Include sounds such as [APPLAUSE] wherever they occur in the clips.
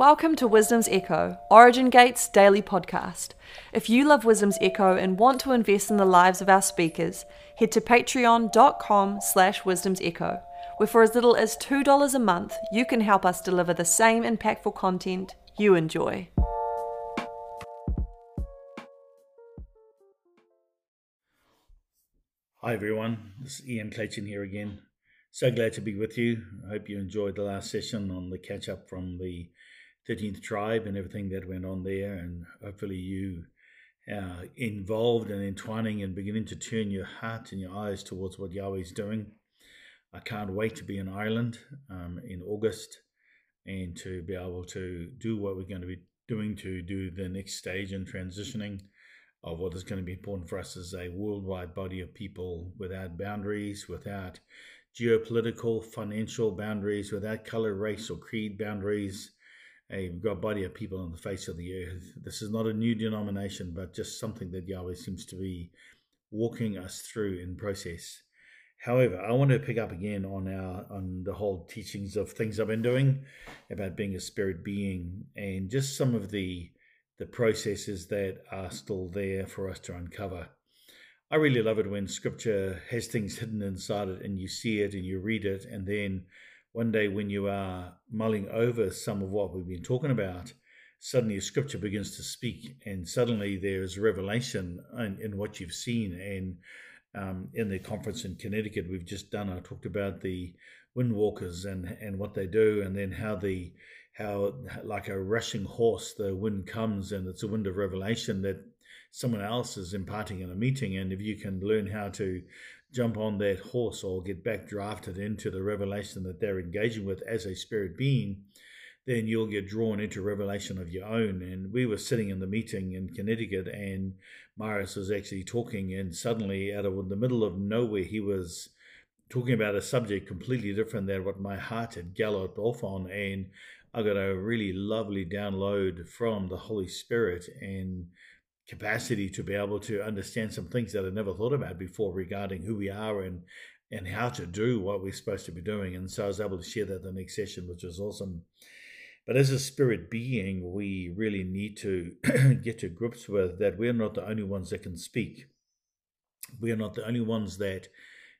Welcome to Wisdom's Echo, Origin Gate's daily podcast. If you love Wisdom's Echo and want to invest in the lives of our speakers, head to patreon.com slash wisdom's echo, where for as little as $2 a month, you can help us deliver the same impactful content you enjoy. Hi everyone, this is Ian Clayton here again. So glad to be with you. I hope you enjoyed the last session on the catch up from the 13th tribe and everything that went on there. And hopefully you are involved and entwining and beginning to turn your heart and your eyes towards what Yahweh's doing. I can't wait to be in Ireland um, in August and to be able to do what we're going to be doing to do the next stage in transitioning of what is going to be important for us as a worldwide body of people without boundaries, without geopolitical, financial boundaries, without color, race, or creed boundaries, a body of people on the face of the earth. This is not a new denomination, but just something that Yahweh seems to be walking us through in process. However, I want to pick up again on our on the whole teachings of things I've been doing about being a spirit being and just some of the the processes that are still there for us to uncover. I really love it when scripture has things hidden inside it and you see it and you read it and then one day when you are mulling over some of what we've been talking about, suddenly a scripture begins to speak, and suddenly there's revelation in, in what you've seen. And um, in the conference in Connecticut we've just done, I talked about the windwalkers and and what they do, and then how the how like a rushing horse, the wind comes, and it's a wind of revelation that someone else is imparting in a meeting, and if you can learn how to jump on that horse or get back drafted into the revelation that they're engaging with as a spirit being, then you'll get drawn into revelation of your own. And we were sitting in the meeting in Connecticut, and Marius was actually talking, and suddenly, out of the middle of nowhere, he was talking about a subject completely different than what my heart had galloped off on. And I got a really lovely download from the Holy Spirit, and capacity to be able to understand some things that I never thought about before regarding who we are and and how to do what we're supposed to be doing. And so I was able to share that the next session, which was awesome. But as a spirit being, we really need to [CLEARS THROAT] get to grips with that we're not the only ones that can speak. We are not the only ones that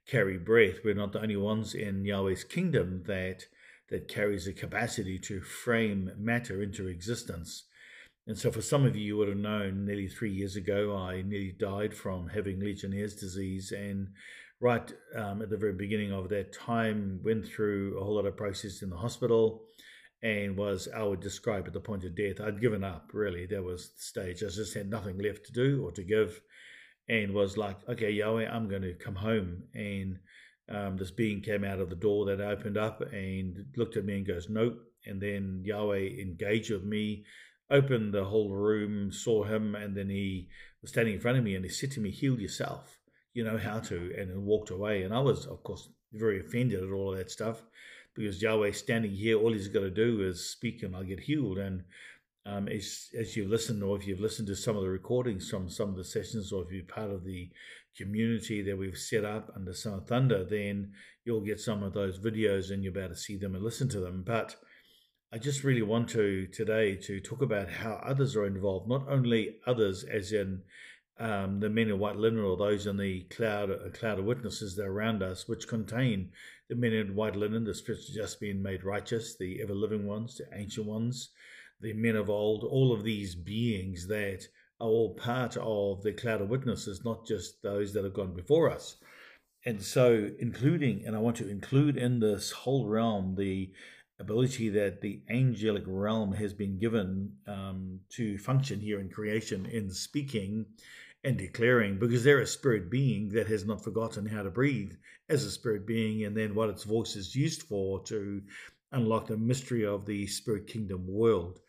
carry breath. We're not the only ones in Yahweh's kingdom that that carries the capacity to frame matter into existence. And so, for some of you, you would have known nearly three years ago, I nearly died from having Legionnaire's disease. And right um, at the very beginning of that time, went through a whole lot of process in the hospital and was, I would describe, at the point of death. I'd given up, really. That was the stage. I just had nothing left to do or to give. And was like, okay, Yahweh, I'm going to come home. And um, this being came out of the door that opened up and looked at me and goes, nope. And then Yahweh engaged with me opened the whole room, saw him, and then he was standing in front of me and he said to me, Heal yourself. You know how to, and walked away. And I was, of course, very offended at all of that stuff because Yahweh standing here, all he's got to do is speak and I'll get healed. And um, as, as you've listened, or if you've listened to some of the recordings from some of the sessions, or if you're part of the community that we've set up under of Thunder, then you'll get some of those videos and you'll be able to see them and listen to them. But I just really want to today to talk about how others are involved, not only others as in um, the men in white linen or those in the cloud, a cloud of witnesses that are around us, which contain the men in white linen, the spirits just being made righteous, the ever living ones, the ancient ones, the men of old, all of these beings that are all part of the cloud of witnesses, not just those that have gone before us. And so, including, and I want to include in this whole realm the ability that the angelic realm has been given um, to function here in creation in speaking and declaring because they're a spirit being that has not forgotten how to breathe as a spirit being and then what its voice is used for to unlock the mystery of the spirit kingdom world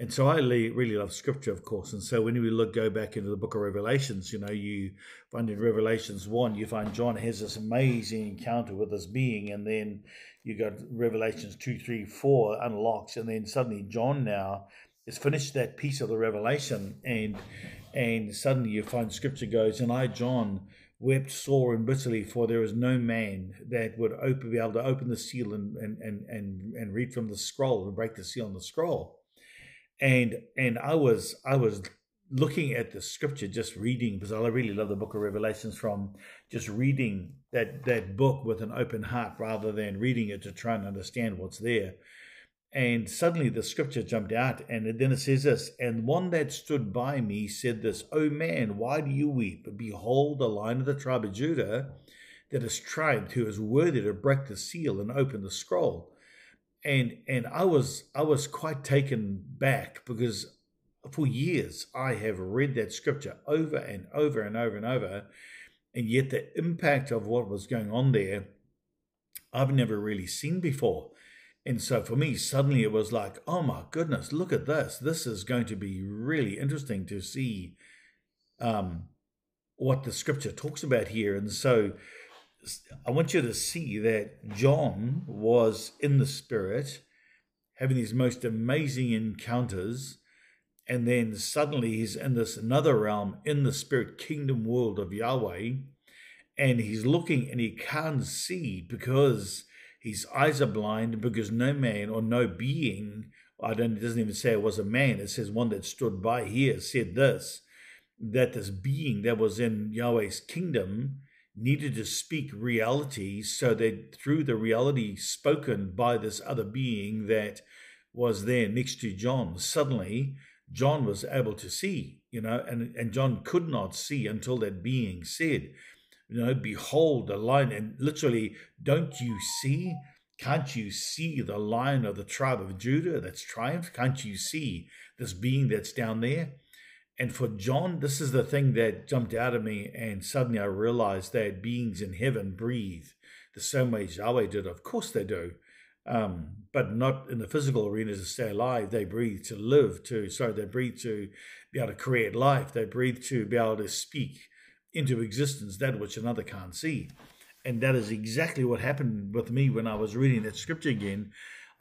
and so I really love scripture, of course. And so when we look, go back into the book of Revelations, you know, you find in Revelations 1, you find John has this amazing encounter with this being. And then you got Revelations 2, 3, 4 unlocks. And then suddenly John now has finished that piece of the revelation. And and suddenly you find scripture goes, And I, John, wept sore and bitterly, for there is no man that would open, be able to open the seal and, and, and, and, and read from the scroll and break the seal on the scroll. And and I was I was looking at the scripture, just reading because I really love the Book of Revelations from just reading that that book with an open heart rather than reading it to try and understand what's there. And suddenly the scripture jumped out, and then it says this And one that stood by me said this, O man, why do you weep? Behold, the lion of the tribe of Judah that is triumphed, who is worthy to break the seal and open the scroll. And and I was I was quite taken back because for years I have read that scripture over and over and over and over, and yet the impact of what was going on there, I've never really seen before. And so for me, suddenly it was like, oh my goodness, look at this. This is going to be really interesting to see um, what the scripture talks about here. And so I want you to see that John was in the spirit, having these most amazing encounters. And then suddenly he's in this another realm in the spirit kingdom world of Yahweh. And he's looking and he can't see because his eyes are blind because no man or no being, I don't, it doesn't even say it was a man, it says one that stood by here said this, that this being that was in Yahweh's kingdom needed to speak reality so that through the reality spoken by this other being that was there next to John, suddenly John was able to see, you know, and, and John could not see until that being said, you know, behold the lion. And literally, don't you see? Can't you see the lion of the tribe of Judah that's triumphed? Can't you see this being that's down there? And for John, this is the thing that jumped out of me. And suddenly I realized that beings in heaven breathe the same way Yahweh did. Of course they do. Um, but not in the physical arena to stay alive. They breathe to live, to, sorry, they breathe to be able to create life. They breathe to be able to speak into existence that which another can't see. And that is exactly what happened with me when I was reading that scripture again.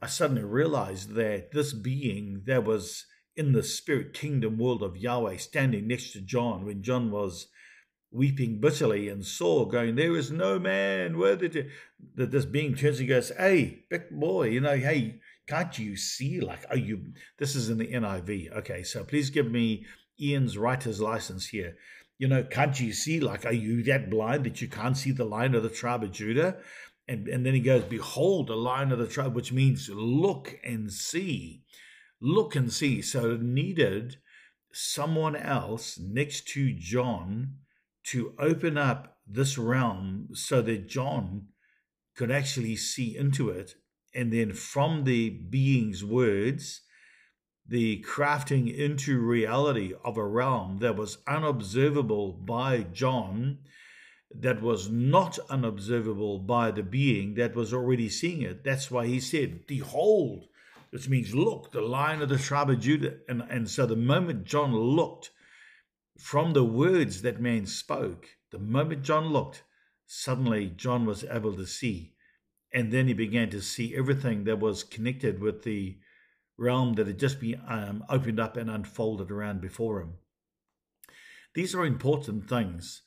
I suddenly realized that this being that was in the spirit kingdom world of Yahweh standing next to John when John was weeping bitterly and saw going, There is no man worthy to. That this being turns and goes, Hey, big boy, you know, hey, can't you see? Like, are you. This is in the NIV. Okay, so please give me Ian's writer's license here you know, can't you see? Like, are you that blind that you can't see the lion of the tribe of Judah? And, and then he goes, Behold, the lion of the tribe, which means look and see. Look and see. So it needed someone else next to John to open up this realm so that John could actually see into it. And then from the being's words, the crafting into reality of a realm that was unobservable by John, that was not unobservable by the being that was already seeing it. That's why he said, Behold, which means look, the lion of the tribe of Judah. And, and so the moment John looked from the words that man spoke, the moment John looked, suddenly John was able to see. And then he began to see everything that was connected with the realm that had just been um, opened up and unfolded around before him. These are important things.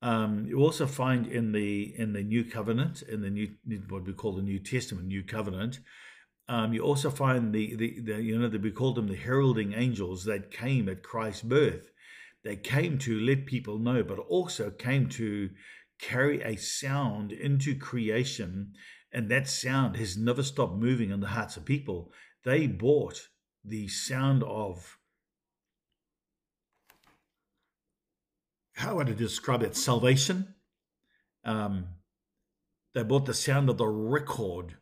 Um, you also find in the in the New Covenant, in the new what we call the New Testament, New Covenant, um, you also find the, the, the you know that we call them the heralding angels that came at Christ's birth. They came to let people know, but also came to carry a sound into creation, and that sound has never stopped moving in the hearts of people they bought the sound of how would I describe it? Salvation. Um, they bought the sound of the record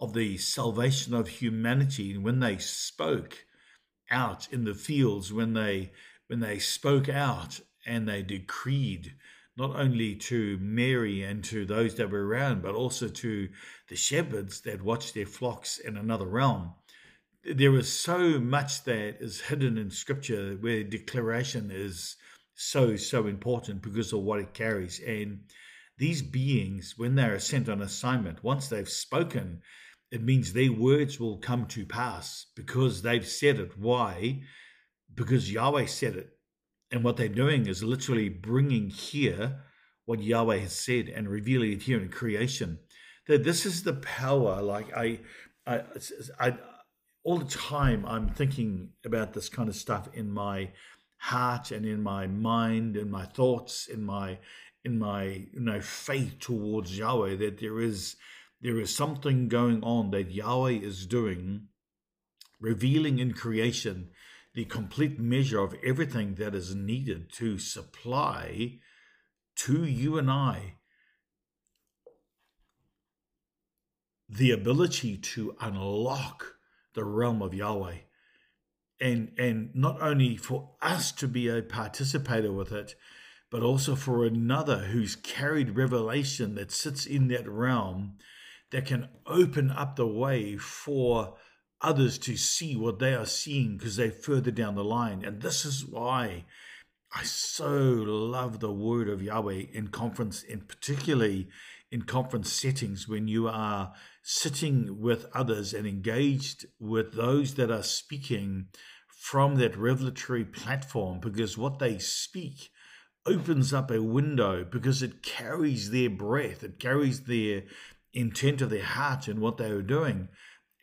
of the salvation of humanity. And when they spoke out in the fields, when they when they spoke out and they decreed not only to Mary and to those that were around, but also to the shepherds that watched their flocks in another realm there is so much that is hidden in scripture where declaration is so so important because of what it carries and these beings when they are sent on assignment once they've spoken it means their words will come to pass because they've said it. Why? Because yahweh said it. And what they're doing is literally bringing here what yahweh has said and revealing it here in creation. That this is the power like i i, I all the time I'm thinking about this kind of stuff in my heart and in my mind and my thoughts in my in my you know faith towards Yahweh that there is there is something going on that Yahweh is doing revealing in creation the complete measure of everything that is needed to supply to you and I the ability to unlock the realm of Yahweh. And, and not only for us to be a participator with it, but also for another who's carried revelation that sits in that realm that can open up the way for others to see what they are seeing because they're further down the line. And this is why I so love the word of Yahweh in conference, and particularly in conference settings when you are sitting with others and engaged with those that are speaking from that revelatory platform because what they speak opens up a window because it carries their breath, it carries their intent of their heart and what they were doing.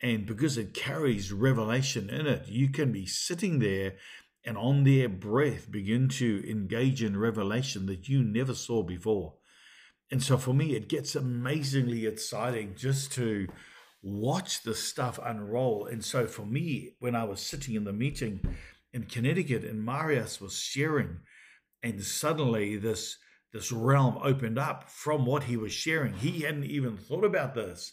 And because it carries revelation in it, you can be sitting there and on their breath begin to engage in revelation that you never saw before. And so for me, it gets amazingly exciting just to watch the stuff unroll. And so for me, when I was sitting in the meeting in Connecticut and Marius was sharing, and suddenly this this realm opened up from what he was sharing. He hadn't even thought about this,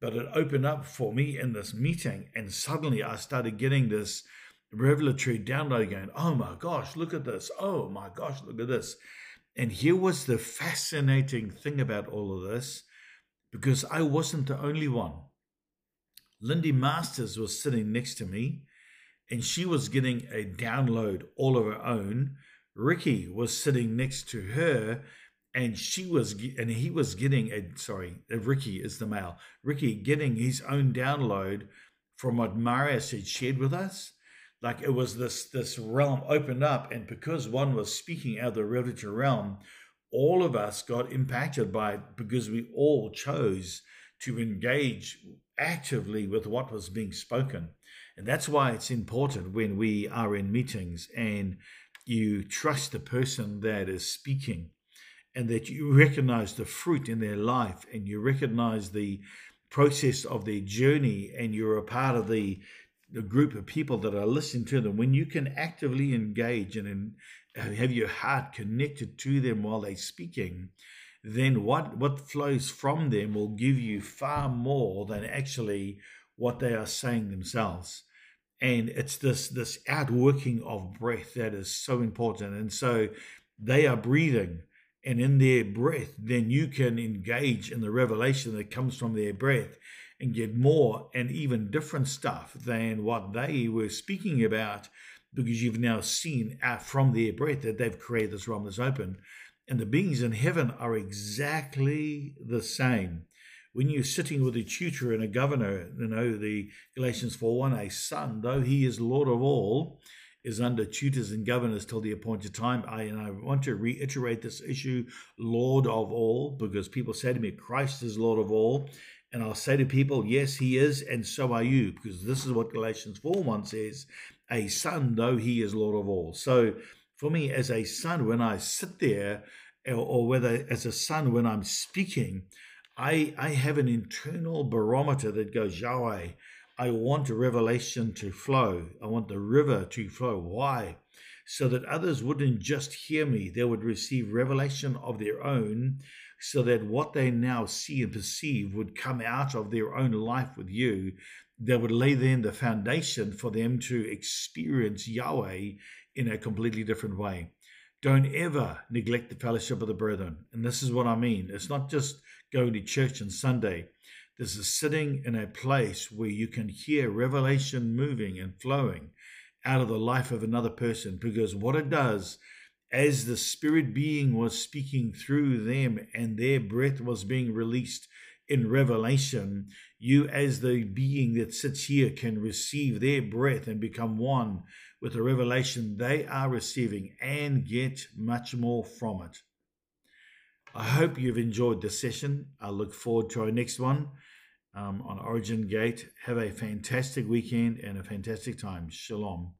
but it opened up for me in this meeting. And suddenly I started getting this revelatory download going, Oh my gosh, look at this. Oh my gosh, look at this. And here was the fascinating thing about all of this, because I wasn't the only one. Lindy Masters was sitting next to me, and she was getting a download all of her own. Ricky was sitting next to her, and she was, and he was getting a sorry, uh, Ricky is the male. Ricky getting his own download from what Marius had shared with us like it was this this realm opened up and because one was speaking out of the revelatory realm all of us got impacted by it because we all chose to engage actively with what was being spoken and that's why it's important when we are in meetings and you trust the person that is speaking and that you recognize the fruit in their life and you recognize the process of their journey and you're a part of the the group of people that are listening to them, when you can actively engage and have your heart connected to them while they're speaking, then what, what flows from them will give you far more than actually what they are saying themselves. And it's this this outworking of breath that is so important. And so they are breathing, and in their breath, then you can engage in the revelation that comes from their breath and get more and even different stuff than what they were speaking about because you've now seen out from their breath that they've created this realm that's open. And the beings in heaven are exactly the same. When you're sitting with a tutor and a governor, you know, the Galatians 4 1, a son, though he is Lord of all, is under tutors and governors till the appointed time. I and I want to reiterate this issue, Lord of all, because people say to me, Christ is Lord of all. And I'll say to people, yes, he is, and so are you, because this is what Galatians 4 1 says a son, though he is Lord of all. So for me, as a son, when I sit there, or whether as a son, when I'm speaking, I, I have an internal barometer that goes, Yahweh, I want revelation to flow. I want the river to flow. Why? So that others wouldn't just hear me, they would receive revelation of their own so that what they now see and perceive would come out of their own life with you, that would lay then the foundation for them to experience Yahweh in a completely different way. Don't ever neglect the fellowship of the brethren. And this is what I mean. It's not just going to church on Sunday. This is sitting in a place where you can hear revelation moving and flowing out of the life of another person because what it does as the spirit being was speaking through them and their breath was being released in revelation, you, as the being that sits here, can receive their breath and become one with the revelation they are receiving and get much more from it. I hope you've enjoyed this session. I look forward to our next one. um, on Origin Gate. Have a fantastic weekend and a fantastic time. Shalom.